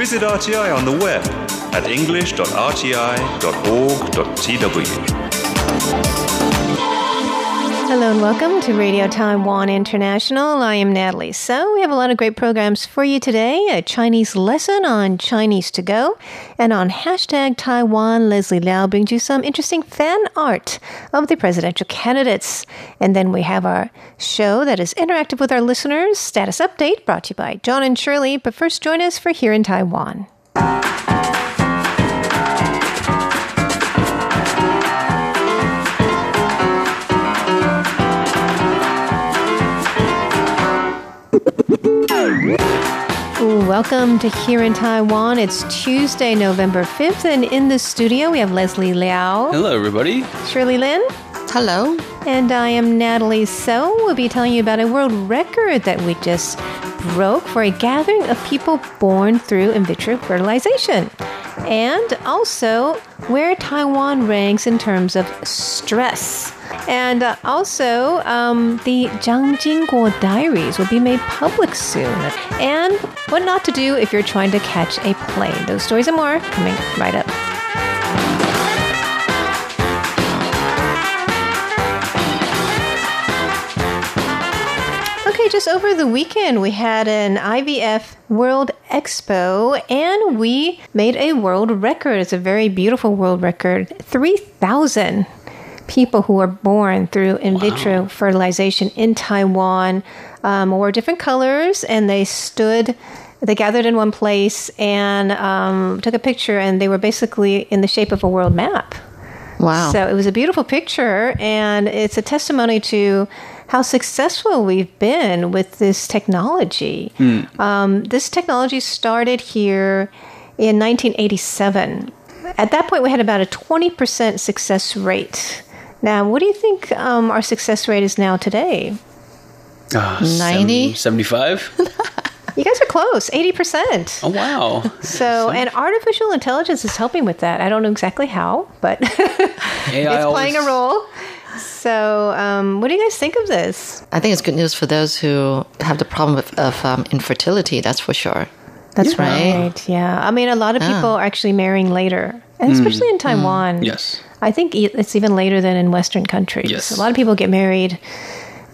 Visit RTI on the web at english.rti.org.tw. Hello and welcome to Radio Taiwan International. I am Natalie. So, we have a lot of great programs for you today a Chinese lesson on Chinese to go, and on hashtag Taiwan, Leslie Liao brings you some interesting fan art of the presidential candidates. And then we have our show that is interactive with our listeners, status update brought to you by John and Shirley. But first, join us for Here in Taiwan. Welcome to Here in Taiwan. It's Tuesday, November 5th, and in the studio we have Leslie Liao, Hello, everybody. Shirley Lin, Hello. and I am Natalie So. We'll be telling you about a world record that we just broke for a gathering of people born through in vitro fertilization. And also where Taiwan ranks in terms of stress. And uh, also, um, the Jiang Jingguo diaries will be made public soon. And what not to do if you're trying to catch a plane. Those stories and more coming right up. Okay, just over the weekend, we had an IVF World Expo and we made a world record. It's a very beautiful world record 3,000 people who were born through in vitro fertilization in Taiwan um, wore different colors and they stood. They gathered in one place and um, took a picture, and they were basically in the shape of a world map. Wow. So it was a beautiful picture, and it's a testimony to how successful we've been with this technology. Um, this technology started here in 1987. At that point, we had about a 20% success rate. Now, what do you think um, our success rate is now today? Uh, 90? 75? You guys are close, 80%. Oh, wow. So, and artificial intelligence is helping with that. I don't know exactly how, but AI it's playing a role. So, um, what do you guys think of this? I think it's good news for those who have the problem of, of um, infertility, that's for sure. That's Yeah. Right. right. Yeah. I mean, a lot of Ah. people are actually marrying later, and especially in hmm. Hmm. Taiwan. Yes. I think it's even later than in Western countries. Yes. A lot of people get married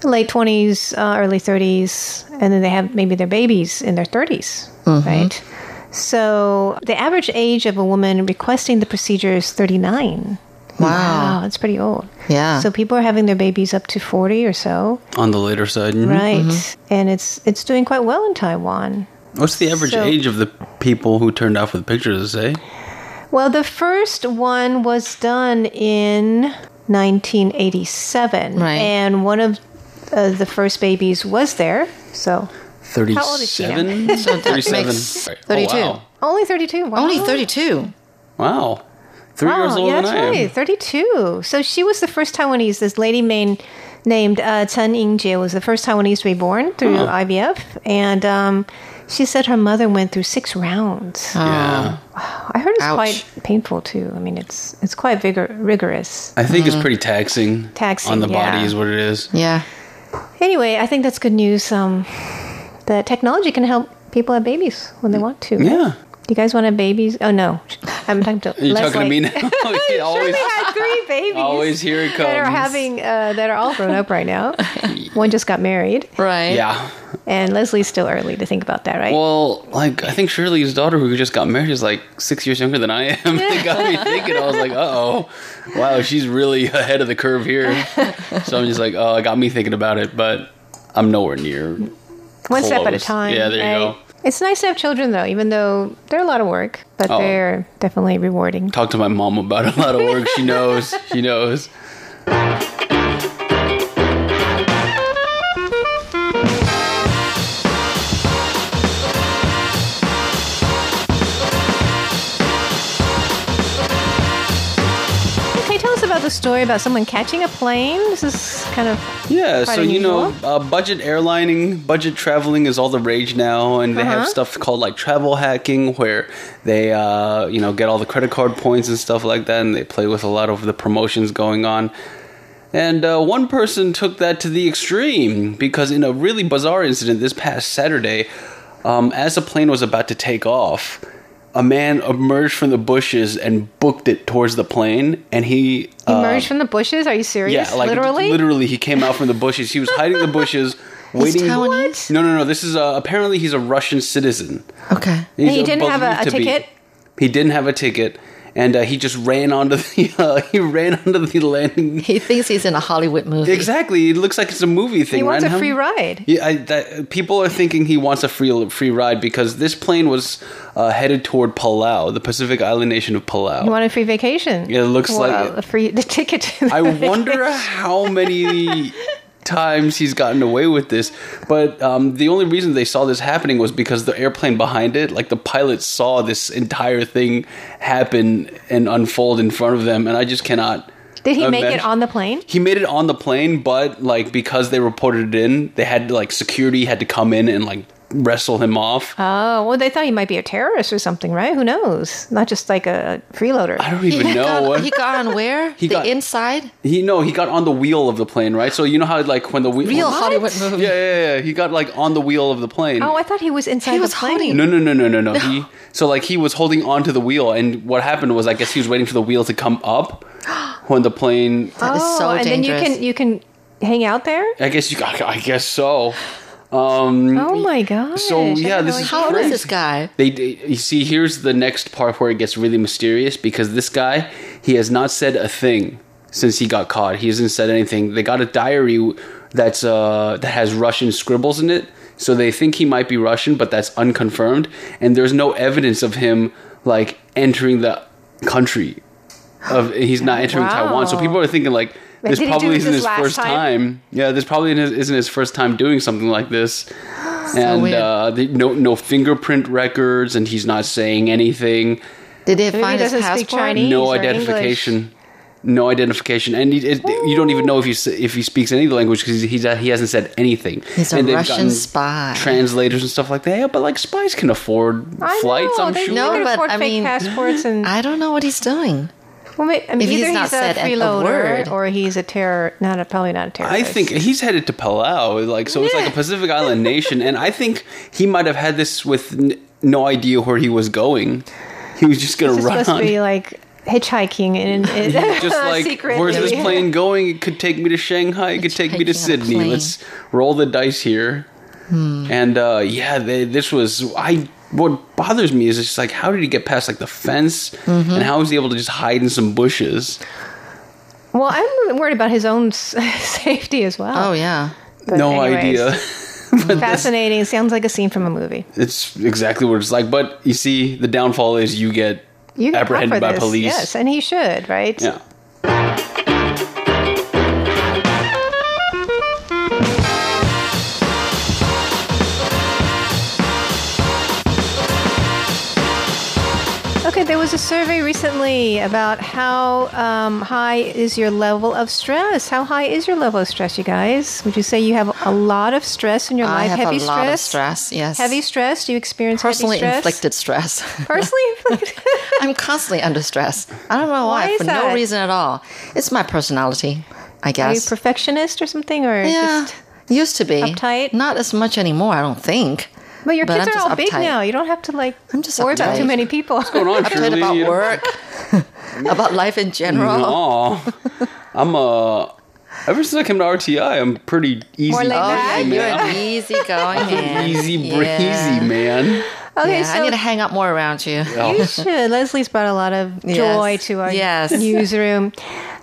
late 20s, uh, early 30s, and then they have maybe their babies in their 30s, mm-hmm. right? So the average age of a woman requesting the procedure is 39. Wow. that's pretty old. Yeah. So people are having their babies up to 40 or so, On the later side. mhm. right? Mm-hmm. And it's it's doing quite well in Taiwan. What's the average So- age of the people who turned for the pictures, say? Well, the first one was done in 1987, Right. and one of uh, the first babies was there. So 37? How old is she now? so 37. 32. Oh, wow. Only 32. Wow. Only 32. wow. wow. Three Wow, years older yeah, than that's I am. right. 32. So she was the first Taiwanese. This lady main, named uh, Chen Yingjie was the first Taiwanese to be born through Huh. IVF, and um, she said her mother went through six rounds. Yeah. I heard it's Ouch. quite painful too. I mean, it's it's quite vigor- rigorous. I think it's pretty taxing. Taxing, On the yeah. body is what it is. Yeah. Anyway, I think that's good news. Um, that technology can help people have babies when they want to. right? Yeah. Do you guys want to have babies? Oh no, I'm talking to. Are you talking to Leslie. me now? You always, Shirley had three babies. always here it comes. that are having uh, that are all grown up right now. One just got married, Right. Yeah. And Leslie's still early to think about that, right? Well, like I think Shirley's daughter, who just got married, is like six years younger than I am. it got me thinking. I was like, "Uh oh, wow, she's really ahead of the curve here." So I'm just like, "Oh, it got me thinking about it," but I'm nowhere near. One step at a time. Yeah, there you right? go. It's nice to have children, though, even though they're a lot of work, but Oh. they're definitely rewarding. Talk to my mom about a lot of work. She knows. She knows. Okay, tell us about the story about someone catching a plane. This is kind of Yeah, so you know, uh, budget airlining, budget traveling is all the rage now, and they have Uh-huh. stuff called like travel hacking, where they, uh, you know, get all the credit card points and stuff like that, and they play with a lot of the promotions going on. And uh, one person took that to the extreme because, in a really bizarre incident this past Saturday, um, as a plane was about to take off, a man emerged from the bushes and booked it towards the plane, and he uh, Emerged from the bushes? Are you serious? yeah, like literally. literally, he came out from the bushes. He was hiding in the bushes, waiting. Taiwanese? No, no, no. This is uh, apparently he's a Russian citizen. Okay. He's he didn't have a- a to be- ticket? He didn't have a ticket, and uh, he just ran onto the uh, he ran onto the landing. He thinks he's in a Hollywood movie. Exactly, it looks like it's a movie thing. He wants right? a free ride. Yeah, I, that, people are thinking he wants a free free ride because this plane was uh, headed toward Palau, the Pacific island nation of Palau. You want a free vacation? Yeah, it looks like well, it. a free the ticket. To I the wonder how many times he's gotten away with this. But um, the only reason they saw this happening was because the airplane behind it, like the pilot saw this entire thing happen and unfold in front of them, and I just cannot. Did he make it on the plane? He made it on the plane, but like because they reported it in, they had like security had to come in and like wrestle him off. Oh, well, they thought he might be a terrorist or something, right? Who knows? Not just like a freeloader. I don't even he know. Got, what- he got on where? He the got- inside? He no, he got on the wheel of the plane, right? So you know how like when the wheel Real Hollywood movie. Yeah, yeah, yeah. He got like on the wheel of the plane. Oh, I thought he was inside He the was plane. holding- no, no, no, no, no, no. He so like he was holding onto the wheel, and what happened was I guess he was waiting for the wheel to come up when the plane. That is oh, so and dangerous. then you can you can hang out there. I guess you. I I guess so. Um, Oh my god! So, yeah, this is How old is this guy? They, they- you see, here's the next part where it gets really mysterious because this guy, he has not said a thing since he got caught. He hasn't said anything. They got a diary that's uh, that has Russian scribbles in it, so they think he might be Russian, but that's unconfirmed. And there's no evidence of him like entering the country. Of he's not entering Wow. Taiwan, so people are thinking like. Wait, This did he do probably this isn't his his last first time? time. Yeah, this probably isn't isn't his first time doing something like this. and weird. uh, the, no no fingerprint records, and he's not saying anything. Did they Maybe he find his doesn't speak passport? Chinese. No or identification. No identification, and he, it, you don't even know if he if he speaks any of the language because he's, he hasn't said anything. He's a and they've Russian spy. translators and stuff like that. Yeah, but like spies can afford I flights. know, I'm they, sure. No, they can but afford I fake mean- passports and. I don't know what he's doing. Well, wait, I mean, if he's either not he's a said a- a freeloader word. or he's a terror. Not a probably not a terrorist. I think he's headed to Palau, like so. It's like a Pacific Island nation, and I think he might have had this with n- no idea where he was going. He was just gonna run. supposed to be like hitchhiking and, and just like secretly. where's this plane going? It could take me to Shanghai. It could take me to Hitchhiking on a Sydney. Let's roll the dice here. And uh, yeah, they, this was I. What bothers me is it's like how did he get past like the fence, Mm-hmm. and how was he able to just hide in some bushes? Well, I'm worried about his own safety as well. Oh yeah. But no anyways, idea. but this, Fascinating. Sounds like a scene from a movie. it's exactly what it's like. But you see, the downfall is you get You get apprehended by this. police. Yes, and he should, right? Yeah. A survey recently about how um, high is your level of stress. How high is your level of stress, you guys? Would you say you have a lot of stress in your I life? have heavy a lot stress? of stress. Yes. Heavy stress? Do you experience Personally stress? inflicted stress. Personally inflicted. I'm constantly under stress. I don't know Why why, for that? no reason at all. It's my personality, I guess. Are you perfectionist or something, or yeah, just? used to be uptight? Not as much anymore. I don't think. But your But kids I'm are just all big uptight. now. You don't have to like I'm just worry about too many people. What's going on, Uptight about work, about life in general. No, I'm uh Ever since I came to RTI, I'm pretty easy. More laid Oh back? yeah, you're man. an easygoing man. easy breezy, Yeah. man. Okay, yeah, so I need to hang out more around you. You should. Leslie's brought a lot of joy Yes. to our Yes. newsroom.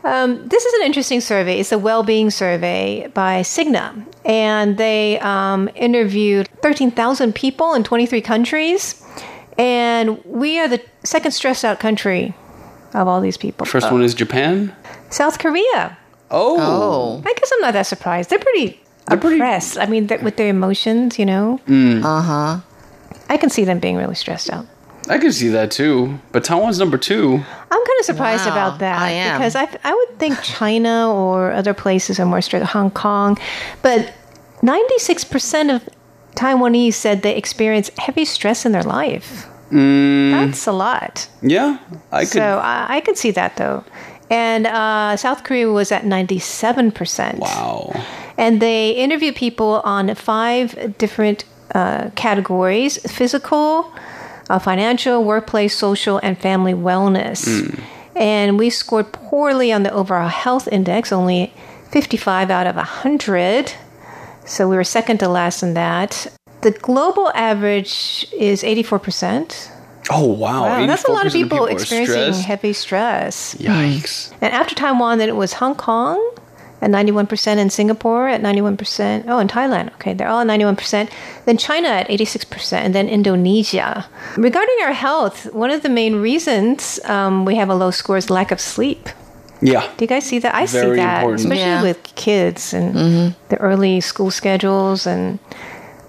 Um, this is an interesting survey. It's a well-being survey by Cigna, and they um, interviewed 13,000 people in 23 countries, and we are the second stressed out country of all these people. First one is Japan. South Korea. Oh, Oh, I guess I'm not that surprised. They're pretty They're pretty- I mean, th- with their emotions, you know. uh huh. I can see them being really stressed out. I can see that too. But Taiwan's number two. I'm kind of surprised Wow, about that I am. because I, I would think China or other places are more stressed, Hong Kong, but 96% of Taiwanese said they experience heavy stress in their life. That's a lot. Yeah, I could. So I, I could see that though. And uh, South Korea was at 97%. wow. And they interviewed people on five different uh, categories physical, uh, financial, workplace, social, and family wellness. And we scored poorly on the overall health index, only 55 out of 100. So we were second to last in that. The global average is 84%. Oh wow! Wow, that's a lot of people, are experiencing heavy stress. Yikes! And after Taiwan, then it was Hong Kong at 91%, in Singapore at 91%. Oh, in Thailand. Okay, they're all at 91%. Then China at 86%, and then Indonesia. Regarding our health, one of the main reasons um, we have a low score is lack of sleep. Yeah, Do you guys see that? I see that, important. especially Yeah. with kids and the early school schedules, and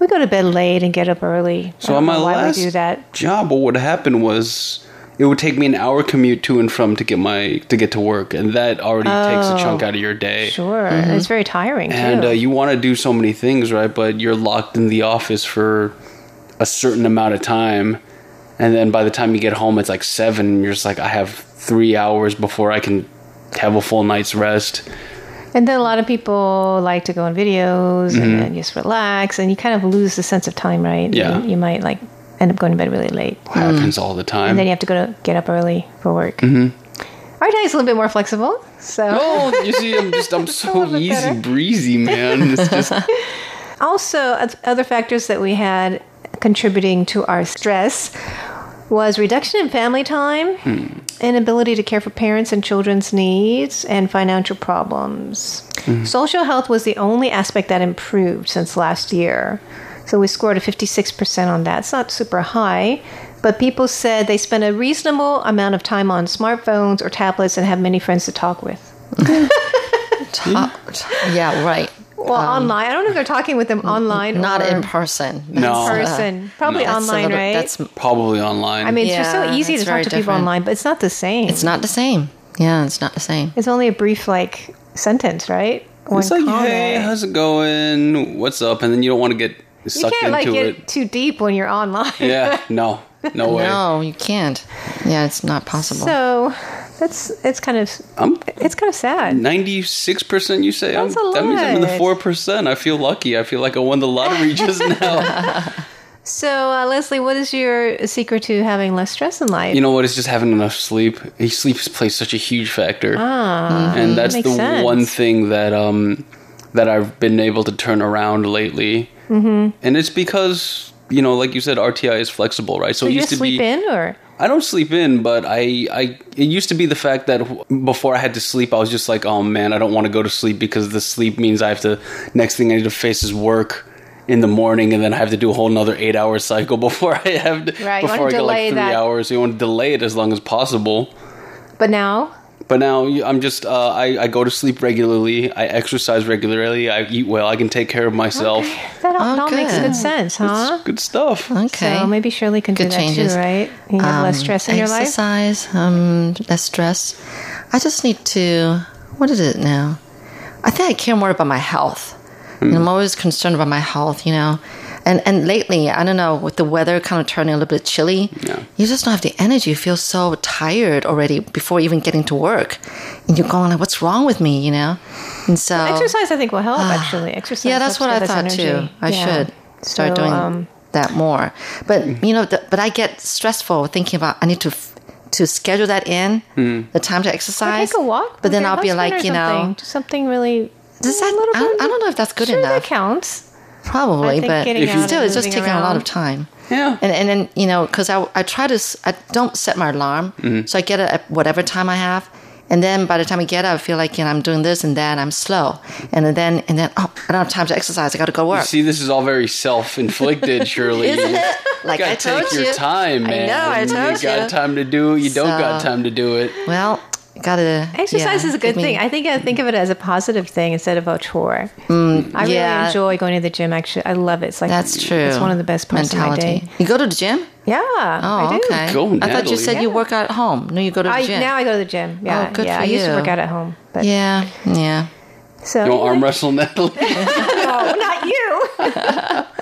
we go to bed late and get up early. So don't on my last do that. job, what would happen was it would take me an hour commute to and from to get my to get to work, and that already takes a chunk out of your day. Sure, it's very tiring And uh, you want to do so many things, right? But you're locked in the office for a certain amount of time, and then by the time you get home, it's like seven. And you're just like, I have three hours before I can have a full night's rest. And then a lot of people like to go on videos Mm-hmm. and just relax, and you kind of lose the sense of time, right? Yeah. You, you might like end up going to bed really late, Happens all the time. and then you have to go to get up early for work. Mm-hmm. Our day is a little bit more flexible, so. Oh, you see, I'm just I'm so easy better. breezy, man. It's just Also, other factors that we had contributing to our stress was reduction in family time, inability to care for parents and children's needs, and financial problems. Social health was the only aspect that improved since last year. So we scored a 56% on that. It's not super high, but people said they spend a reasonable amount of time on smartphones or tablets and have many friends to talk with. Uh, yeah, right. Well, online. I don't know if they're talking with them online Not or in person. No. in person. Probably No. That's online, little- right? That's probably online. I mean, it's just so easy to talk very to people online, but it's not the same. it's not the same. Yeah, it's not the same. It's only a brief like sentence, right? One it's like, comment. hey, how's it going? What's up? And then you don't want to get you can't like get it. too deep when you're online. Yeah, no, no way. No, you can't. Yeah, it's not possible. So that's it's kind of I'm it's kind of sad. 96%, you say? I'm, That's a that means I'm in the 4%. I feel lucky. I feel like I won the lottery just now. So uh, Leslie, what is your secret to having less stress in life? you know what? It's just having enough sleep. Sleep plays such a huge factor. ah, and that's makes the sense. one thing that um that I've been able to turn around lately. Mm-hmm. And it's because you know, like you said, RTI is flexible, right? So, so it you used just to sleep be. in, or I don't sleep in, but I, I. It used to be the fact that before I had to sleep, I was just like, oh man, I don't want to go to sleep because the sleep means I have to. Next thing I need to face is work in the morning, and then I have to do a whole another eight hour cycle before I have. To, Right, before I get like three that. hours, you want to delay it as long as possible. but now But now I'm just uh, I, I go to sleep regularly. I exercise regularly. I eat well. I can take care of myself. that all, Oh, that all makes good. good sense, huh? Good stuff. okay. So maybe Shirley can do that changes. too, right? You have less Um, stress in your life. Exercise, um, less stress. I just need to. What is it now? I think I care more about my health. And I'm always concerned about my health, you know. And and lately, I don't know, with the weather kind of turning a little bit chilly, Yeah. you just don't have the energy. You feel so tired already before even getting to work, and you're going like, "What's wrong with me?" You know. And so Exercise, I think, will help. Actually, exercise. Ah. yeah, that's what I thought energy. too. I Yeah. should start So, doing um, that more. But you know, the, but I get stressful thinking about I need to to schedule that in the time to or exercise. take a walk. But then I'll be like, you know, something. Do something really. does a that? little I, I don't know if that's good sure, that enough. counts. Probably, but getting out still, it's just moving taking a lot of time. Yeah. And and then you know, because I I try to I don't set my alarm, Mm-hmm. so I get it at whatever time I have. And then by the time I get up, I feel like you know I'm doing this and that. I'm slow, and then and then oh, I don't have time to exercise. I got to go You work. see, this is all very self-inflicted, Shirley. Isn't You it? Like gotta I told take you. your time, I man. know, I you told got time to do it. You don't got time to do it. Well, gotta Exercise yeah, is a good me- thing. I think I think of it as a positive thing instead of a chore. Mm, I really enjoy going to the gym. Actually, I love it. It's like That's true. It's one of the best parts of my day. You go to the gym? Yeah, Oh, I do. okay. Go, I thought you Natalie. said you work out at home. No, you go to the I, gym. now I go to the gym. Yeah, Oh, good yeah. for I used to work out at home, but yeah, yeah. so You want arm wrestle, Natalie? no, not you.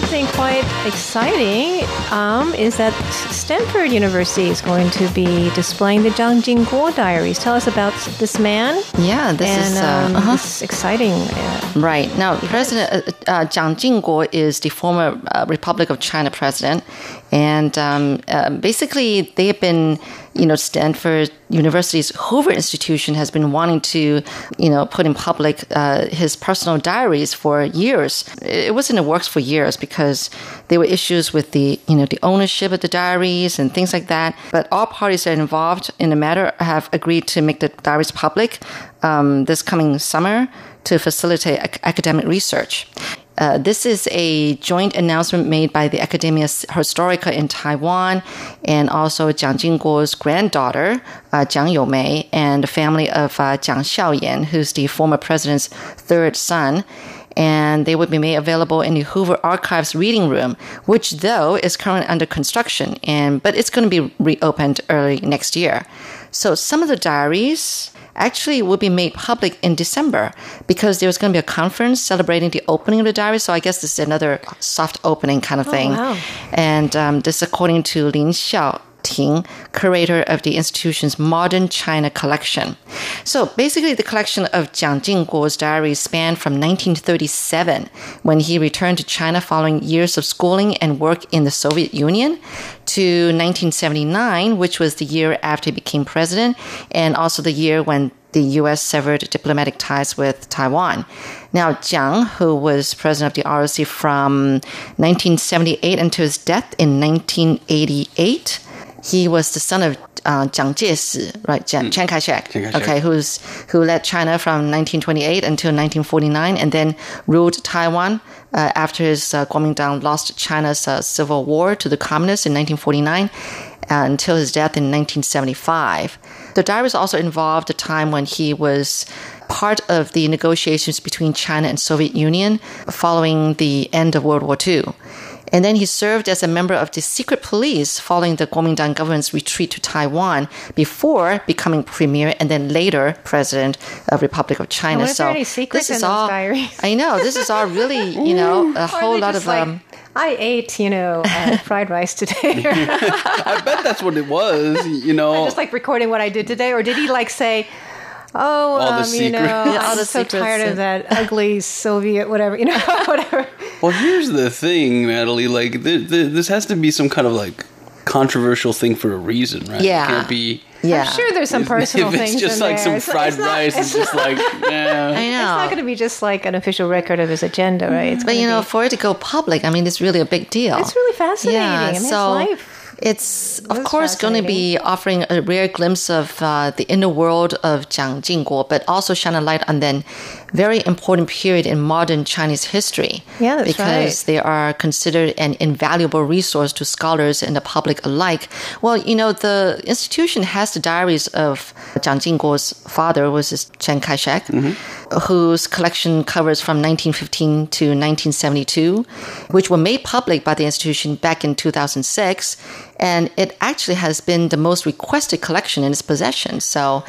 something quite exciting um, is that Stanford University is going to be displaying the Jiang Jingguo diaries. Tell us about this man. Yeah, this and is uh, um, uh-huh. this exciting. Uh, Right. Now, President uh, uh, Jiang Jingguo is the former uh, Republic of China president. And um, uh, basically, they have been, you know, Stanford University's Hoover Institution has been wanting to, you know, put in public uh, his personal diaries for years. It was in the works for years because there were issues with the, you know, the ownership of the diaries and things like that. But all parties that are involved in the matter have agreed to make the diaries public um, this coming summer to facilitate ac- academic research. Uh, this is a joint announcement made by the Academia Historica in Taiwan and also Jiang Jingguo's granddaughter, uh, Jiang Youmei, and the family of uh, Jiang Xiaoyan, who's the former president's third son. And they would be made available in the Hoover Archives reading room, which though is currently under construction, and but it's going to be reopened early next year. So some of the diaries actually will be made public in December because there's going to be a conference celebrating the opening of the diary. So I guess this is another soft opening kind of thing. wow. And um, this according to Lin Xiao. Ting, curator of the institution's Modern China collection. So basically, the collection of Jiang Jingguo's diaries spanned from 1937, when he returned to China following years of schooling and work in the Soviet Union, to 1979, which was the year after he became president, and also the year when the U.S. severed diplomatic ties with Taiwan. Now, Jiang, who was president of the ROC from 1978 until his death in 1988, he was the son of uh, Jiang Jieshi, right? Jiang, Chiang Kai-shek, Chiang Kai-shek. okay, who's who led China from 1928 until 1949, and then ruled Taiwan uh, after his uh, Kuomintang lost China's uh, civil war to the communists in 1949 uh, until his death in 1975. The diaries also involved a time when he was part of the negotiations between China and Soviet Union following the end of World War II. And then he served as a member of the secret police following the Kuomintang government's retreat to Taiwan before becoming premier and then later president of Republic of China. wonder so there any secrets this is in those all. diaries. I know this is all really you know a or whole lot of like, um. I ate, you know, uh, fried rice today. I bet that's what it was. You know, just like recording what I did today, or did he like say, "Oh, All the um, you know, Yeah, all I'm the so secrets tired of that ugly Soviet whatever, you know, whatever." Well, here's the thing, Natalie. Like, th- th- this has to be some kind of like controversial thing for a reason, right? Yeah. It can't be. Yeah, I'm sure there's some personal if it's things. just in like there. some It's- fried it's not- rice, it's, just like, I eh. know. It's not going to be just like an official record of his agenda, right? It's But you know, be- for it to go public, I mean, it's really a big deal. It's really fascinating. I mean, his so life it's of course going to be offering a rare glimpse of uh, the inner world of Jiang Jingguo, but also shine a light on then very important period in modern Chinese history. Yeah, that's because right. they are considered an invaluable resource to scholars and the public alike. Well, you know, the institution has the diaries of Jiang Jingguo's father, was Chiang Kai-shek, mm-hmm. whose collection covers from 1915 to 1972, which were made public by the institution back in 2006. And it actually has been the most requested collection in its possession. So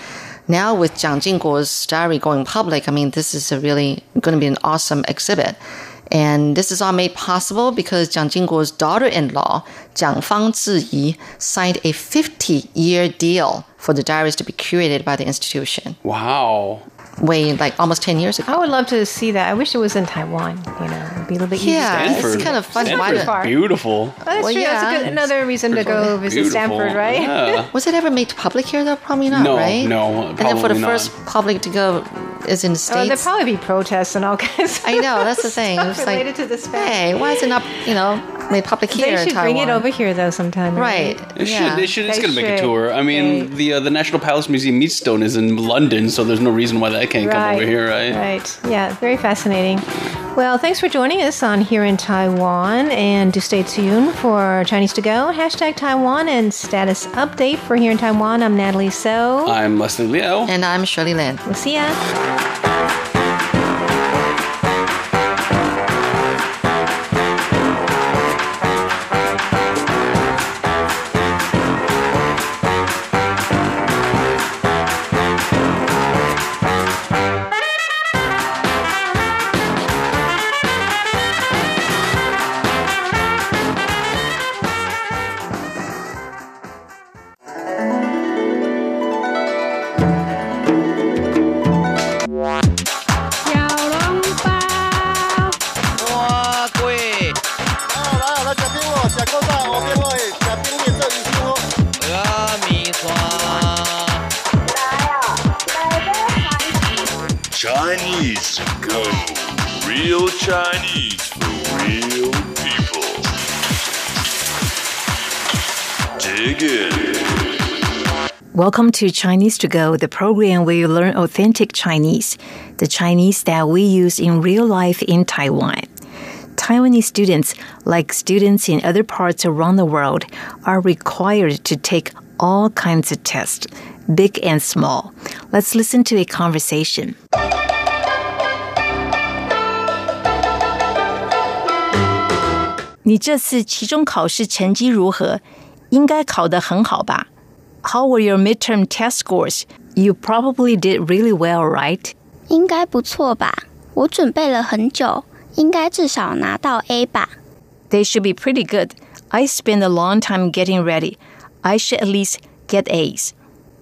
now with Jiang Jingguo's diary going public, I mean, this is a really going to be an awesome exhibit. And this is all made possible because Jiang Jingguo's daughter-in-law, Jiang Fang Zhiyi, signed a 50-year deal for the diaries to be curated by the institution wow. Way like almost 10 years ago. I would love to see that. I wish it was in Taiwan. You know, it'd be a little bit easier. Yeah, it's kind of funny. Why Stanford's did- far. beautiful. Oh, that's Well, true. That's a yeah. good, another reason to go visit Beautiful. Stanford, right? Yeah. Was it ever made public here though? Probably not, No, right? no, And then for the not. first public to go is in the Oh, there'd probably be protests and all kinds. Of I know, that's the thing. stuff It's like, related to this fact. hey, why is it not, you know, made public here They in should Taiwan? bring it over here though sometime. Right. It yeah. should. It should. It's gonna make a tour. I mean, They- the uh, the National Palace Museum Meat Stone is in London, so there's no reason why that can't come over here, right? Right. Yeah, very fascinating. Well, thanks for joining us on Here in Taiwan, and do stay tuned for Chinese to Go, hashtag Taiwan, and status update for Here in Taiwan. I'm Natalie So. I'm Leslie Liao. And I'm Shirley Lin. We'll see ya. Real Chinese for real people. Dig in. Welcome to Chinese to Go, the program where you learn authentic Chinese, the Chinese that we use in real life in Taiwan. Taiwanese students, like students in other parts around the world, are required to take all kinds of tests, big and small. Let's listen to a conversation. 你这次期中考试成绩如何？应该考得很好吧？How were your midterm test scores? You probably did really well, right? 应该不错吧？我准备了很久，应该至少拿到 A 吧。 They should be pretty good. I spent a long time getting ready. I should at least get A's.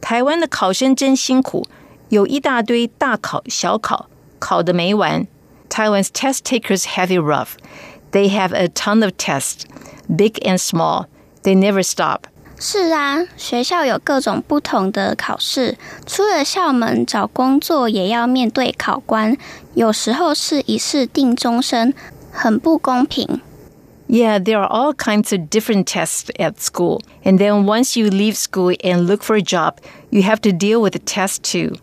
台湾的考生真辛苦，有一大堆大考小考，考得没完。Taiwan's test takers have it rough. They have a ton of tests, big and small. They never stop. 是啊，学校有各种不同的考试，出了校门找工作也要面对考官，有时候是一试定终身，很不公平。 Yeah, there are all kinds of different tests at school. And then once you leave school and look for a job, you have to deal with the test too.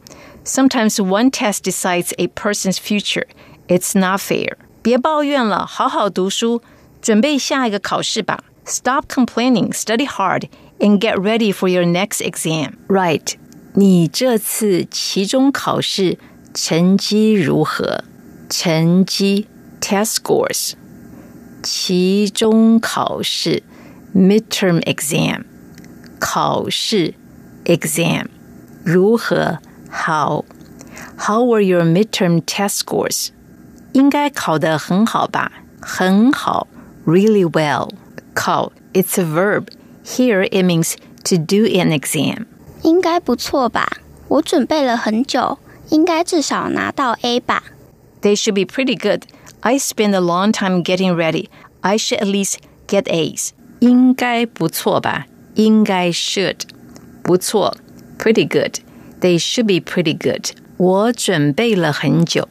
Sometimes one test decides a person's future. It's not fair. 别抱怨了，好好读书，准备下一个考试吧。Stop complaining, study hard, and get ready for your next exam. Right. 你这次期中考试成绩如何？成绩 test scores 期中考试 midterm exam 考试 exam 如何好 How were your midterm test scores? 应该考得很好吧？很好 really well 考 it's a verb here it means to do an exam 应该不错吧？我准备了很久，应该至少拿到 A 吧。 They should be pretty good. I spent a long time getting ready. I should at least get A's. 应该不错吧？应该 should 不错 pretty good. They should be pretty good. 我准备了很久。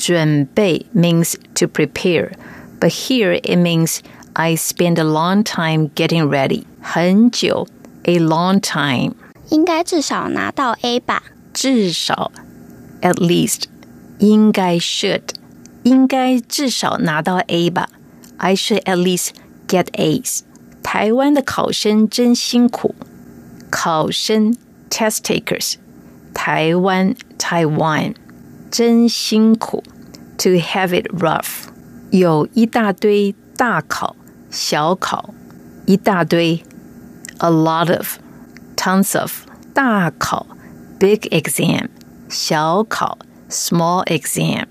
准备 means to prepare, but here it means I spent a long time getting ready. 很久 a long time. 应该至少拿到 A 吧。至少 at least 应该 should 应该至少拿到 A 吧。I should at least get A's。台湾的考生真辛苦。考生 test takers，台湾 Taiwan 真辛苦。To have it rough，有一大堆大考、小考，一大堆，a lot of。tons of 大考 big exam 小考 small exam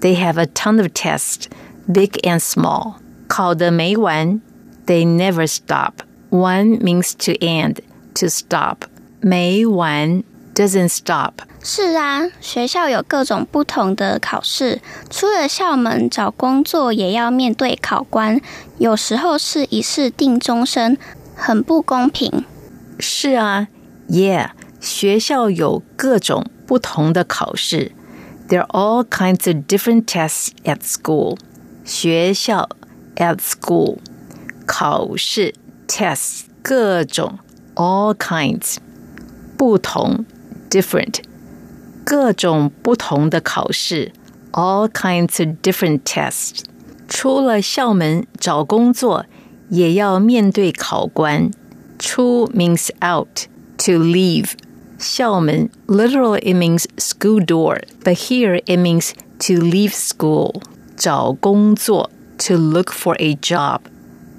they have a ton of tests big and small 考得没完 they never stop one means to end to stop 没完 doesn't stop 是啊，学校有各种不同的考试，出了校门找工作也要面对考官，有时候是一试定终身，很不公平。是啊，Yeah，学校有各种不同的考试。There are all kinds of different tests at school. 学校 at school 考试 tests 各种 all kinds 不同 different 各种不同的考试 all kinds of different tests. 出了校门找工作也要面对考官。出 means out, to leave. 校门 literally it means school door, but here it means to leave school. 找工作 to look for a job.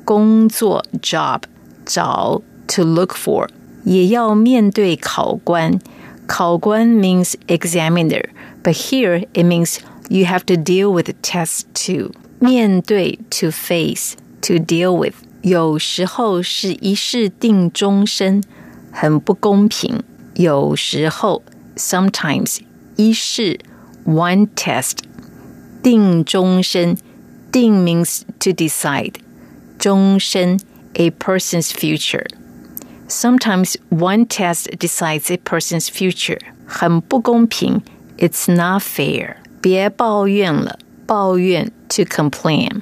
工作 job 找 to look for. 也要面对考官。 考官 means examiner, but here it means you have to deal with the test too. 面对 to face, to deal with. 有时候是一试定终身，很不公平。有时候 sometimes 一试 one test 定终身定 means to decide 终身 a person's future. Sometimes one test decides a person's future. 很不公平 it's not fair. 别抱怨了 抱怨 to complain，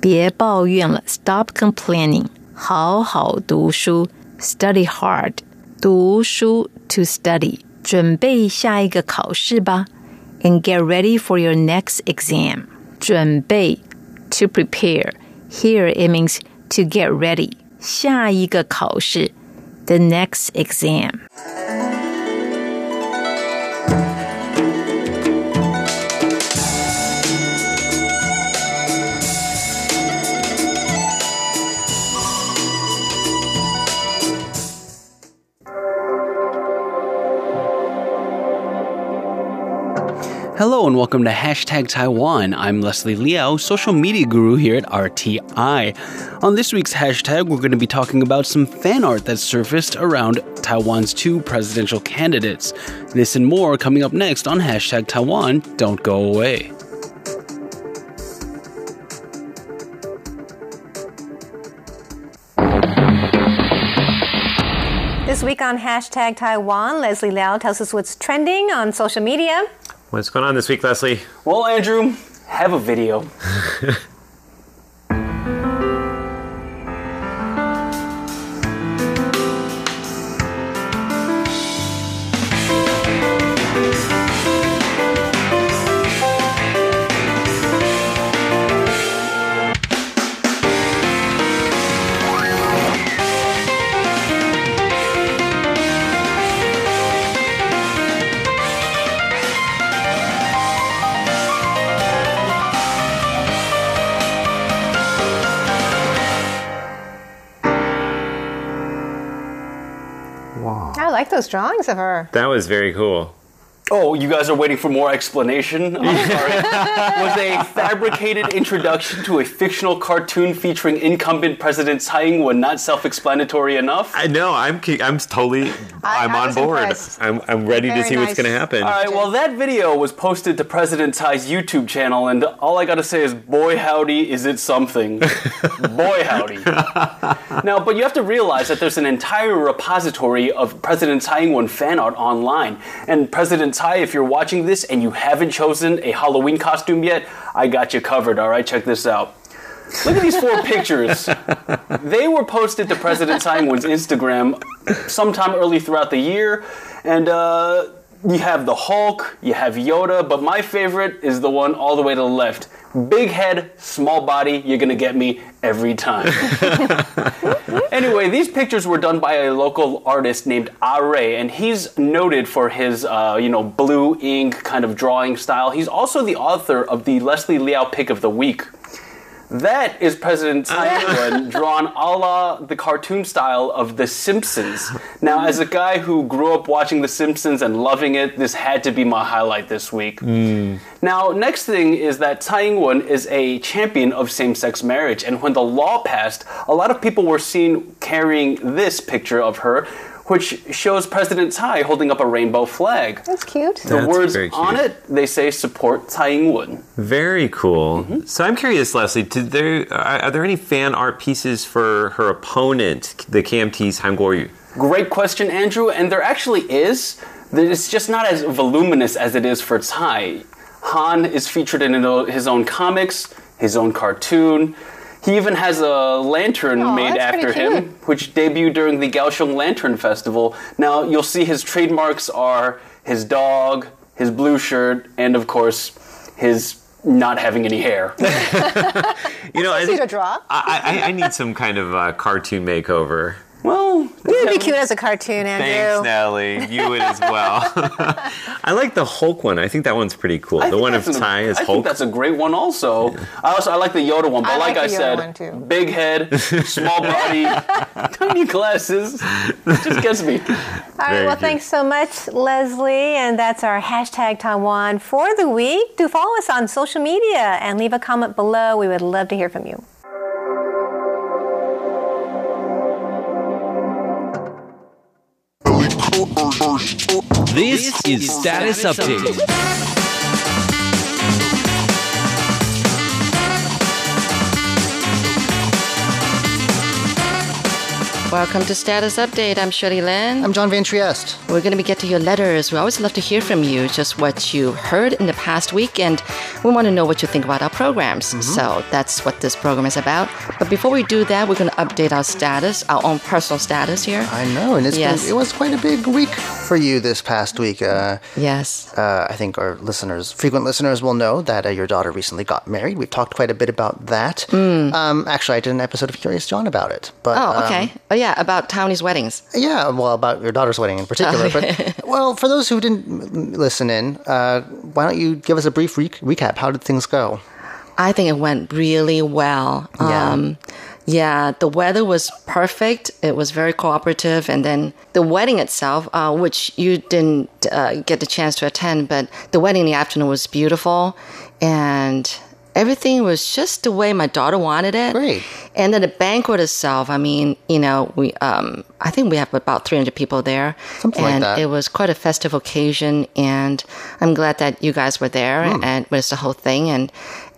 别抱怨了，stop complaining，好好读书，study hard，读书 to study，准备下一个考试吧，and get ready for your next exam，准备 to prepare。Here it means to get ready. 下一个考试 ，the next exam. Hello and welcome to Hashtag Taiwan. I'm Leslie Liao, social media guru here at RTI. On this week's hashtag, we're going to be talking about some fan art that surfaced around Taiwan's two presidential candidates. This and more coming up next on Hashtag Taiwan. Don't go away. This week on hashtag Taiwan, Leslie Liao tells us what's trending on social media. What's going on this week, Leslie? Well, Andrew, have a video. those drawings of her. That was very cool. Oh, you guys are waiting for more explanation? I'm sorry. was a fabricated introduction to a fictional cartoon featuring incumbent President Tsai Ing-wen not self-explanatory enough? I know. I'm. I'm totally. I- I'm I on board. impressed. I'm. I'm ready to Very see what's going to happen. All right, well, that video was posted to President Tsai's YouTube channel, and all I gotta say is, boy howdy, is it something. boy howdy. now, but you have to realize that there's an entire repository of President Tsai Ing-wen fan art online. And President Tsai, if you're watching this and you haven't chosen a Halloween costume yet, I got you covered, all right? Check this out. Look at these four pictures. They were posted to President Tsai Ing-wen's Instagram sometime early throughout the year, and uh, you have the Hulk, you have Yoda, but my favorite is the one all the way to the left. Big head, small body, you're gonna get me every time. anyway, these pictures were done by a local artist named Are, and he's noted for his, uh, you know, blue ink kind of drawing style. He's also the author of the Leslie Liao Pick of the Week. That is President ah. Tsai Ing-wen drawn a la the cartoon style of The Simpsons. Now, as a guy who grew up watching The Simpsons and loving it, this had to be my highlight this week. Hmm. Now, next thing is that Tsai Ing-wen is a champion of same-sex marriage, and when the law passed, a lot of people were seen carrying this picture of her, which shows President Tsai holding up a rainbow flag. That's cute. The That's words very cute. on it, they say support Tsai Ing-wen. Very cool. Mm-hmm. So I'm curious, Leslie. Did there are, are there any fan art pieces for her opponent, the KMT's Han Guoyu? Great question, Andrew. And there actually is. It's just not as voluminous as it is for Tsai. Han is featured in his own comics, his own cartoon. He even has a lantern Aw, made after him, which debuted during the Kaohsiung Lantern Festival. Now, you'll see his trademarks are his dog, his blue shirt, and of course, his not having any hair. You know, I, Easy to draw. I, I, I need some kind of uh, cartoon makeover. Well, You'd be cute as a cartoon, Andrew. Thanks, Nellie. You would as well. I like the Hulk one. I think that one's pretty cool. I the one of an- Ty is I think Hulk. that's a great one also. I also I like the Yoda one, but I like, like I Yoda said, one too. big head, small body, tiny glasses. Just gets me. All right, Very well, good. thanks so much, Leslie. And that's our hashtag Taiwan for the week. Do follow us on social media and leave a comment below. We would love to hear from you. This is Status Update. Welcome to Status Update. I'm Shirley Lin. I'm John Van Trieste. We're going to be getting your letters. We always love to hear from you, just what you heard in the past week, and we want to know what you think about our programs. So that's what this program is about. But before we do that, we're going to update our status, our own personal status here. I know, and it's Yes. been, it was quite a big week for you this past week. Uh, Yes. uh, I think our listeners, frequent listeners, will know that uh, your daughter recently got married. We've talked quite a bit about that. Um, actually, I did an episode of Curious John about it. But. Oh, um, okay. oh, yeah, about Taiwanese weddings. Yeah, well, about your daughter's wedding in particular. But well, for those who didn't listen in, uh, why don't you give us a brief re- recap? How did things go? I think it went really well. Yeah. Um, yeah, the weather was perfect. It was very cooperative. And then the wedding itself, uh, which you didn't uh, get the chance to attend, but the wedding in the afternoon was beautiful. And everything was just the way my daughter wanted it. Great. And then the banquet itself, I mean, you know, we, um, I think we have about 300 people there. Something like and that. it was quite a festive occasion. And I'm glad that you guys were there Hmm. and with the whole thing. And,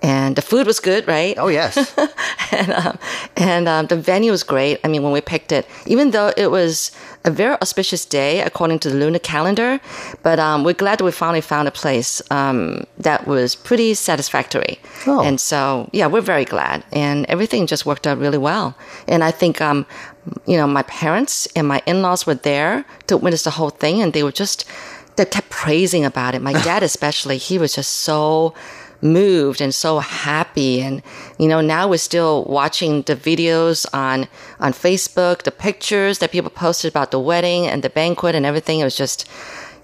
and the food was good, right? Oh yes, and um, and um, the venue was great. I mean, when we picked it, even though it was a very auspicious day according to the lunar calendar, but um, we're glad that we finally found a place um, that was pretty satisfactory. Oh. And so, yeah, we're very glad, and everything just worked out really well. And I think, um, you know, my parents and my in-laws were there to witness the whole thing, and they were just they kept praising about it. My dad, especially, he was just so moved and so happy. And you know now we're still watching the videos on on facebook the pictures that people posted about the wedding and the banquet and everything. It was just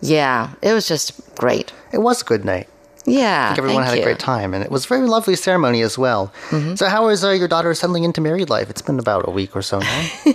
yeah it was just great. It was a good night. Yeah I think everyone had a great time, and it was a very lovely ceremony as well. So, how is uh, your daughter settling into married life? It's been about a week or so now.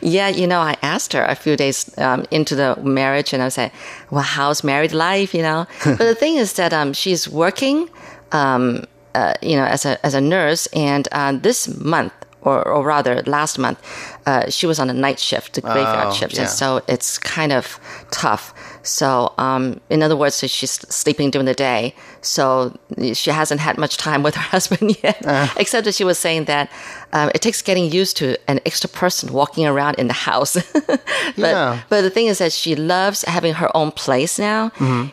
Yeah, you know, I asked her a few days um, into the marriage, and I said, "Well, how's married life?" You know, but the thing is that um, she's working, um, uh, you know, as a as a nurse, and uh, this month, or or rather last month, uh, she was on a night shift, the graveyard Oh, shift, yeah. and so it's kind of tough. So, um, in other words, so she's sleeping during the day, so she hasn't had much time with her husband yet. Except that she was saying that um, it takes getting used to an extra person walking around in the house. but Yeah. but the thing is that she loves having her own place now,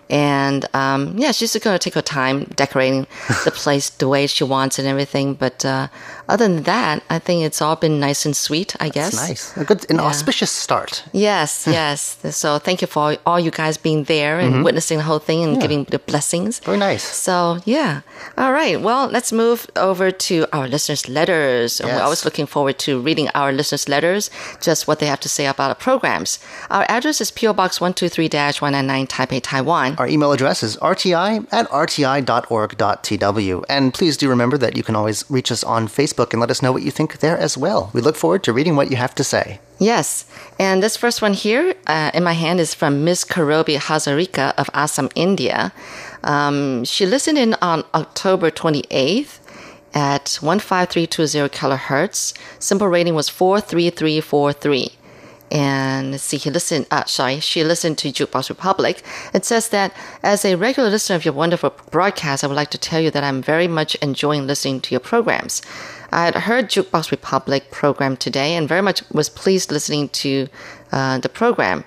and um, yeah, she's just going to take her time decorating the place the way she wants and everything. But uh, other than that, I think it's all been nice and sweet. I guess. It's nice, a good, an auspicious start. Yes, yes. So thank you for all you guys being there and witnessing the whole thing and giving the blessings. Very nice. So yeah. All right. Well, let's move over to our listeners' letters. And We're always looking forward to reading our listeners' letters, just what they have to say about our programs. Our address is PO Box 123-199 Taipei, Taiwan. Our email address is rti at rti.org.tw. And please do remember that you can always reach us on Facebook and let us know what you think there as well. We look forward to reading what you have to say. Yes. And this first one here uh, in my hand is from Miss Karobi Hazarika of Assam, India. Um, she listened in on October 28th at 15320 kilohertz. SINPO rating was 43343. And see, he listened, uh, sorry, she listened to Jukebox Republic. It says that as a regular listener of your wonderful broadcast, I would like to tell you that I'm very much enjoying listening to your programs. I had heard Jukebox Republic program today and very much was pleased listening to uh, the program.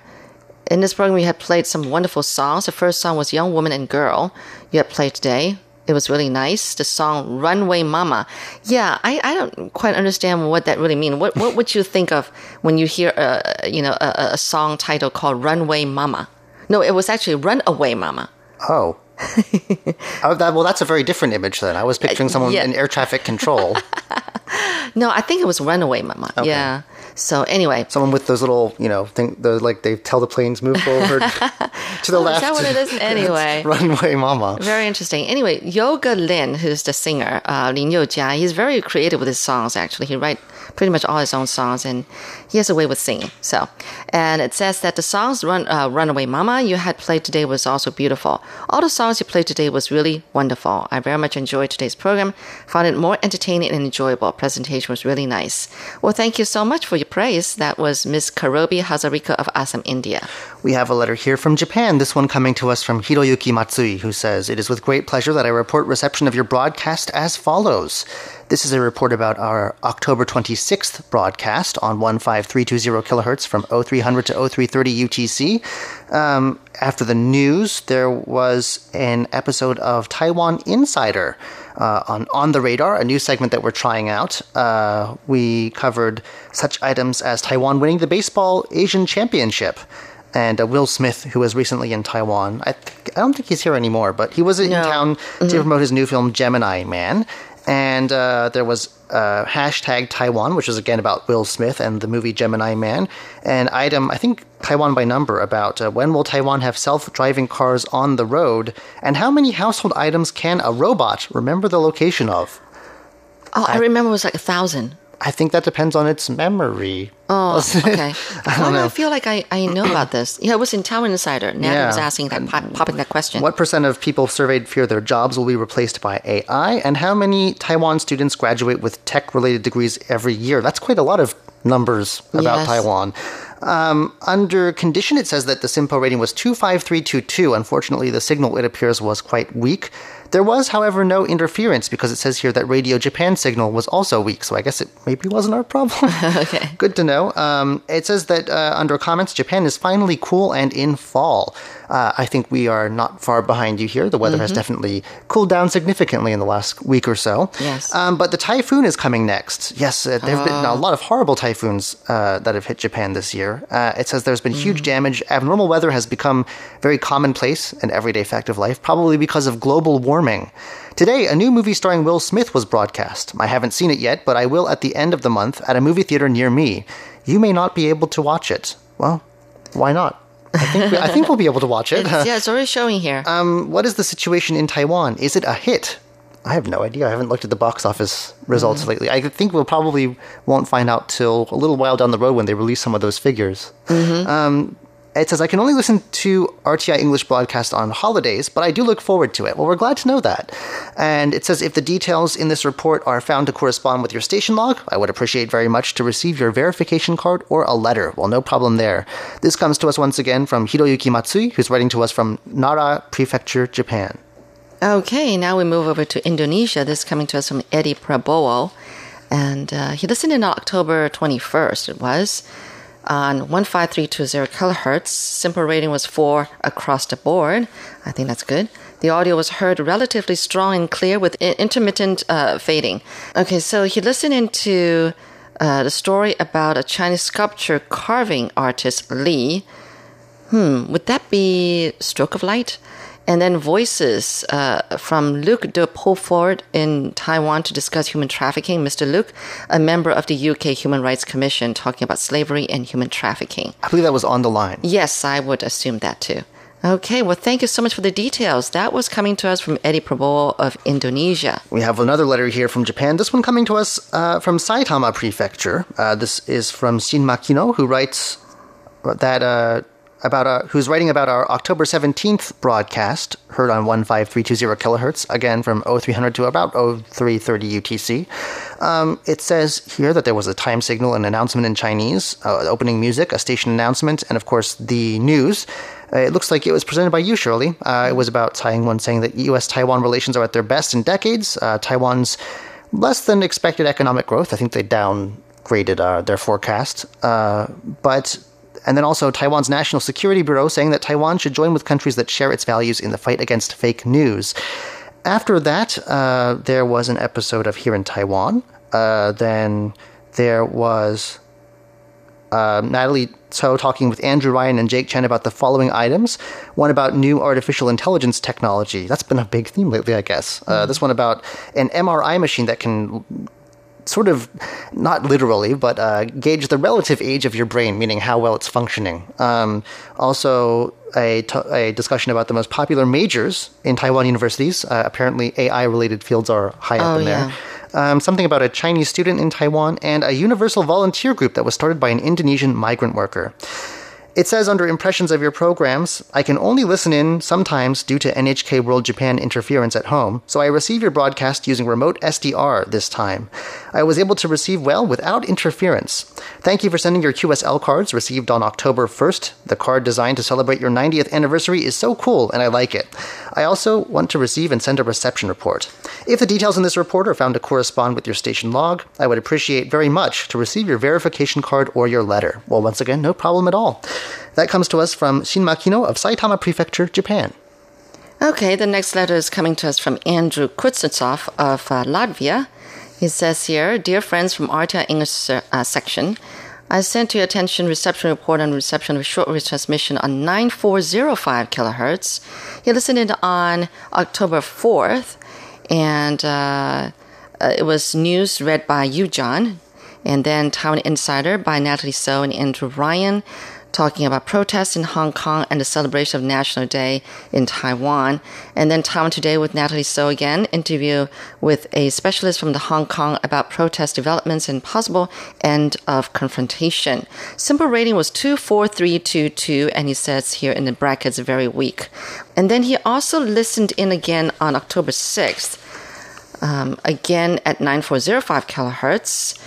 In this program, you had played some wonderful songs. The first song was Young Woman and Girl. You had played today. It was really nice. The song Runway Mama. Yeah, I, I don't quite understand what that really means. What what would you think of when you hear a you know a, a song title called Runway Mama? No, it was actually Runaway Mama. Oh. oh that, well, that's a very different image then. I was picturing uh, someone yeah. in air traffic control. No, I think it was Runaway Mama. Yeah. So anyway, someone with those little, you know, thing, the, like they tell the planes move forward to the Oh, is left. that what it is? Anyway. Runway Mama. Very interesting. Anyway, Yoga Lin, who's the singer, uh, Lin Youjia, he's very creative with his songs, actually. He writes pretty much all his own songs, and he has a way with singing. So, and it says that the songs Run, uh, Runaway Mama you had played today was also beautiful. All the songs you played today was really wonderful. I very much enjoyed today's program, found it more entertaining and enjoyable. Presentation was really nice. Well, thank you so much for your praise. That was Miss Karobi Hazarika of Assam, India. We have a letter here from Japan, this one coming to us from Hiroyuki Matsui, who says, It is with great pleasure that I report reception of your broadcast as follows. This is a report about our October 26th broadcast on 15320 kilohertz from 0300 to 0330 UTC. Um, after the news, there was an episode of Taiwan Insider uh, on On the Radar, a new segment that we're trying out. Uh, we covered such items as Taiwan winning the Baseball Asian Championship. And uh, Will Smith, who was recently in Taiwan, I, th- I don't think he's here anymore, but he was in No. town to promote his new film Gemini Man. And uh, there was uh, hashtag Taiwan, which was again about Will Smith and the movie Gemini Man. and item, I think Taiwan by number, about uh, when will Taiwan have self driving cars on the road? And how many household items can a robot remember the location of? Oh, I, remember it was like a thousand. I think that depends on its memory. Oh, okay. I don't do I feel like I, I know about this? Yeah, it was in Taiwan Insider. Natalie Yeah. was asking that, pop, popping that question. What percent of people surveyed fear their jobs will be replaced by AI? And how many Taiwan students graduate with tech related degrees every year? That's quite a lot of numbers about Yes. Taiwan. Um, under condition, it says that the SINPO rating was 25322. Unfortunately, the signal, it appears, was quite weak. There was, however, no interference because it says here that Radio Japan signal was also weak, so I guess it maybe wasn't our problem. okay. Good to know. Um, it says that uh, under comments, Japan is finally cool and in fall. Uh, I think we are not far behind you here. The weather has definitely cooled down significantly in the last week or so. Yes. Um, but the typhoon is coming next. Yes, uh, there have been a lot of horrible typhoons uh, that have hit Japan this year. Uh, it says there's been huge damage. Abnormal weather has become very commonplace and everyday fact of life, probably because of global warming. Today, a new movie starring Will Smith was broadcast. I haven't seen it yet, but I will at the end of the month at a movie theater near me. You may not be able to watch it. Well, why not? I think, we, I think we'll be able to watch it. It's, yeah, it's already showing here. Um, what is the situation in Taiwan? Is it a hit? I have no idea. I haven't looked at the box office results Mm-hmm. lately. I think we'll probably won't find out till a little while down the road when they release some of those figures. Mm-hmm. Um, it says I can only listen to RTI English broadcast on holidays, but I do look forward to it. Well, we're glad to know that. And it says if the details in this report are found to correspond with your station log, I would appreciate very much to receive your verification card or a letter. Well, no problem there. This comes to us once again from Hiroyuki Matsui, who's writing to us from Nara Prefecture, Japan. Okay, now we move over to Indonesia. This is coming to us from Eddie Prabowo. And uh, he listened in October 21st, it was, on 15320 kilohertz. SINPO rating was 4 across the board. I think that's good. The audio was heard relatively strong and clear with intermittent uh, fading. Okay, so he listened into uh, the story about a Chinese sculpture carving artist, Li. Hmm, would that be Stroke of Light? And then voices uh, from Luc de Beaufort in Taiwan to discuss human trafficking. Mr. Luc, a member of the UK Human Rights Commission, talking about slavery and human trafficking. I believe that was on the line. Yes, I would assume that too. Okay, well, thank you so much for the details. That was coming to us from Eddie Prabowo of Indonesia. We have another letter here from Japan. This one coming to us uh, from Saitama Prefecture. Uh, this is from Shin Makino, who writes that uh, about uh, who's writing about our October 17th broadcast, heard on 15320 kilohertz, again from 0300 to about 0330 UTC. Um, it says here that there was a time signal, an announcement in Chinese, uh, opening music, a station announcement, and of course the news. Uh, it looks like it was presented by you, Shirley. Uh, it was about Taiwan saying that U.S. Taiwan relations are at their best in decades. Uh, Taiwan's less than expected economic growth. I think they downgraded uh, their forecast. Uh, but and then also Taiwan's National Security Bureau saying that Taiwan should join with countries that share its values in the fight against fake news. After that, uh, there was an episode of Here in Taiwan. Uh, then there was uh, Natalie Tso talking with Andrew Ryan and Jake Chen about the following items. One about new artificial intelligence technology. That's been a big theme lately, I guess. Uh, this one about an MRI machine that can sort of, not literally, but uh, gauge the relative age of your brain, meaning how well it's functioning. Um, also, a, t- a discussion about the most popular majors in Taiwan universities. Uh, apparently, AI related fields are high up Oh, in there yeah. um, something about a Chinese student in Taiwan, and a universal volunteer group that was started by an Indonesian migrant worker. It says under impressions of your programs, I can only listen in sometimes due to NHK World Japan interference at home, so I receive your broadcast using remote SDR this time. I was able to receive well without interference. Thank you for sending your QSL cards received on October 1st. The card designed to celebrate your 90th anniversary is so cool and I like it. I also want to receive and send a reception report. If the details in this report are found to correspond with your station log, I would appreciate very much to receive your verification card or your letter. Well, once again, no problem at all. That comes to us from Shin Makino of Saitama Prefecture, Japan. Okay, the next letter is coming to us from Andrew Kuznetsov of uh, Latvia. He says here, Dear friends from RTI English uh, section, I sent to your attention reception report on reception of shortwave transmission on 9405 kilohertz. You listened in on October 4th, and uh, uh, it was news read by you, John, and then Taiwan Insider by Natalie Tso and Andrew Ryan talking about protests in Hong Kong and the celebration of National Day in Taiwan. And then Taiwan Today with Natalie Tso again, interview with a specialist from the Hong Kong about protest developments and possible end of confrontation. SINPO rating was 24322, and he says here in the brackets, very weak. And then he also listened in again on October 6th, um, again at 9405 kilohertz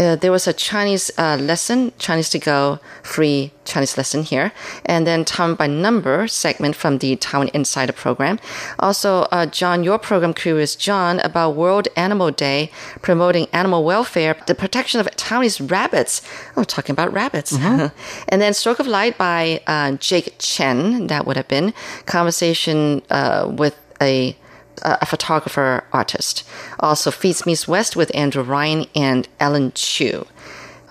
uh, there was a Chinese uh, lesson, Chinese to go free Chinese lesson here, and then Taiwan by number segment from the Taiwan Insider program. Also, uh, John, your program Curious John about World Animal Day, promoting animal welfare, the protection of Taiwanese rabbits. Oh, talking about rabbits. and then Stroke of Light by uh, Jake Chen, that would have been conversation uh, with a a photographer artist. Also, Feeds Meets West with Andrew Ryan and Ellen Chu.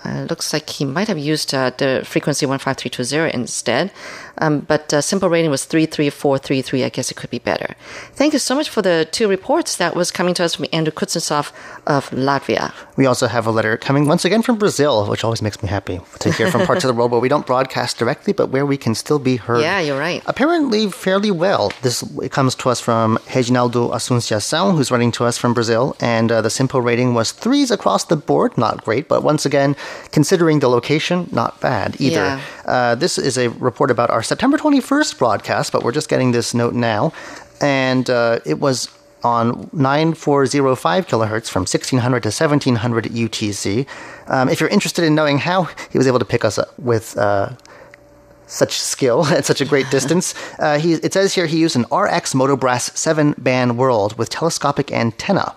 Uh, looks like he might have used uh, the frequency 15320 instead. Um, but uh, SINPO rating was 33433. I guess it could be better. Thank you so much for the two reports that was coming to us from Andrew Kuznetsov of Latvia. We also have a letter coming once again from Brazil, which always makes me happy to hear from parts of the world where we don't broadcast directly, but where we can still be heard. Yeah, you're right. Apparently, fairly well. This it comes to us from Reginaldo Asunciação, who's writing to us from Brazil, and uh, the SINPO rating was threes across the board. Not great, but once again, considering the location, not bad either. Yeah. Uh, this is a report about our September 21st broadcast, but we're just getting this note now. And uh, it was on 9405 kilohertz from 1600 to 1700 UTC. Um, if you're interested in knowing how he was able to pick us up with uh, such skill at such a great distance, uh, he, it says here he used an RX Motobrass 7 band world with telescopic antenna.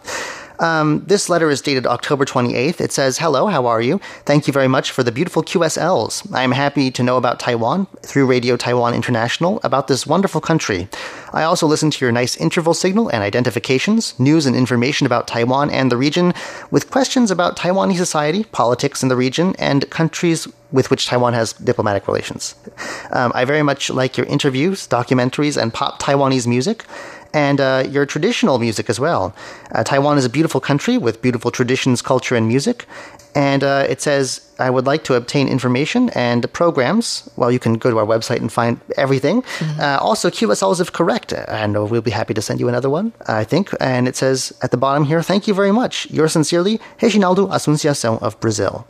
Um, this letter is dated October 28th. It says, Hello, how are you? Thank you very much for the beautiful QSLs. I am happy to know about Taiwan through Radio Taiwan International about this wonderful country. I also listen to your nice interval signal and identifications, news and information about Taiwan and the region, with questions about Taiwanese society, politics in the region, and countries with which Taiwan has diplomatic relations. Um, I very much like your interviews, documentaries, and pop Taiwanese music and uh, your traditional music as well. Uh, Taiwan is a beautiful country with beautiful traditions, culture, and music. And uh, it says, I would like to obtain information and programs. Well, you can go to our website and find everything. Uh, also, QSLs if correct. And we'll be happy to send you another one, I think. And it says at the bottom here, thank you very much. Yours sincerely, Reginaldo Asunciação of Brazil.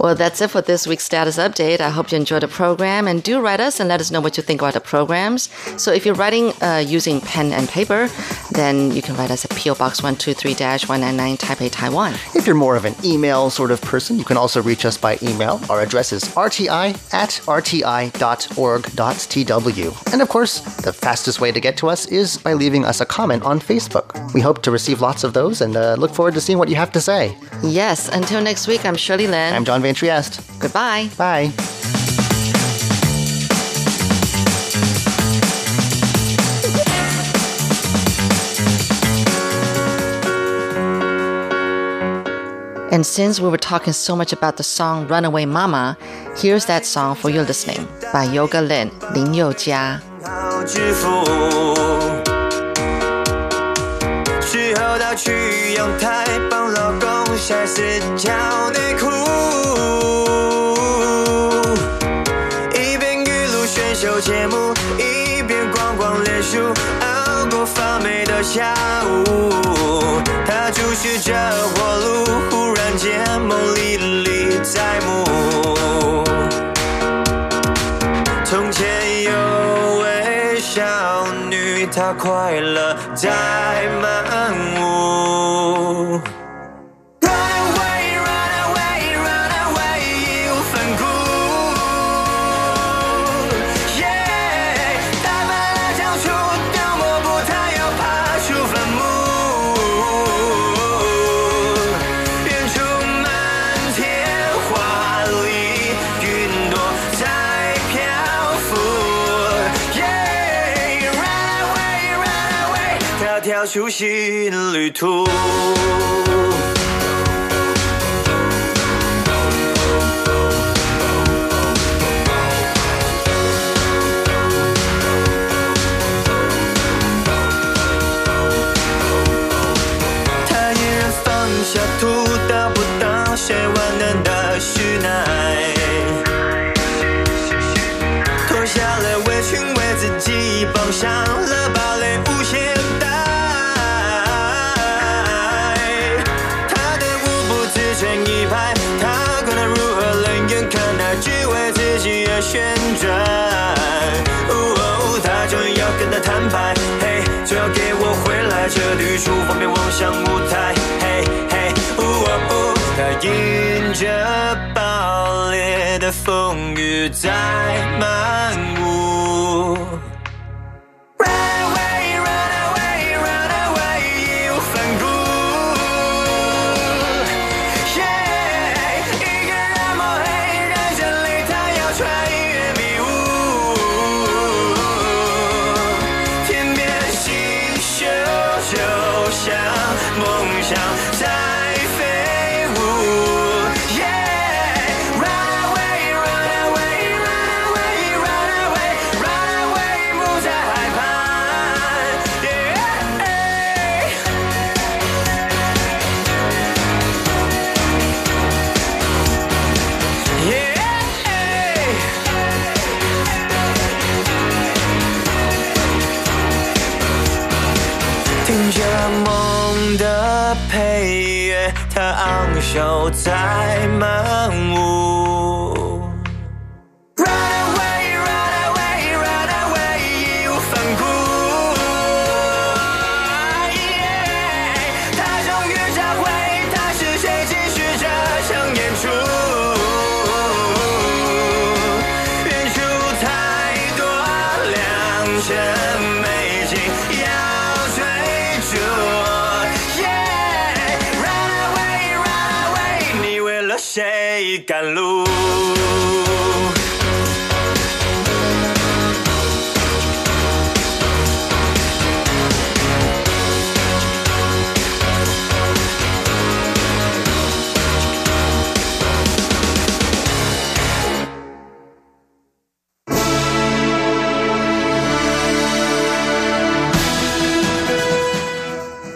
Well, that's it for this week's status update. I hope you enjoyed the program and do write us and let us know what you think about the programs. So if you're writing uh, using pen and paper, then you can write us at PO Box 123-199 Taipei, Taiwan. If you're more of an email sort of person, you can also reach us by email. Our address is rti at rti.org.tw. And of course, the fastest way to get to us is by leaving us a comment on Facebook. We hope to receive lots of those and uh, look forward to seeing what you have to say. Yes, until next week, I'm Shirley Lin. I'm John Van Trieste. Goodbye. Bye. And since we were talking so much about the song Runaway Mama, here's that song for your listening by Yoga Lin, Lin Youjia. 好致富。事后到去阳台帮老公 晒死条内裤，一边娱乐选秀节目，一边逛逛脸书，熬过发霉的下午。他注视着火炉，忽然间梦里历在目。从前有位少女，她快乐在漫舞。初心旅途安排，嘿，就要给我回来这旅途，方便望向舞台，嘿嘿，哦哦，他迎着爆裂的风雨在漫舞。昂首在漫舞。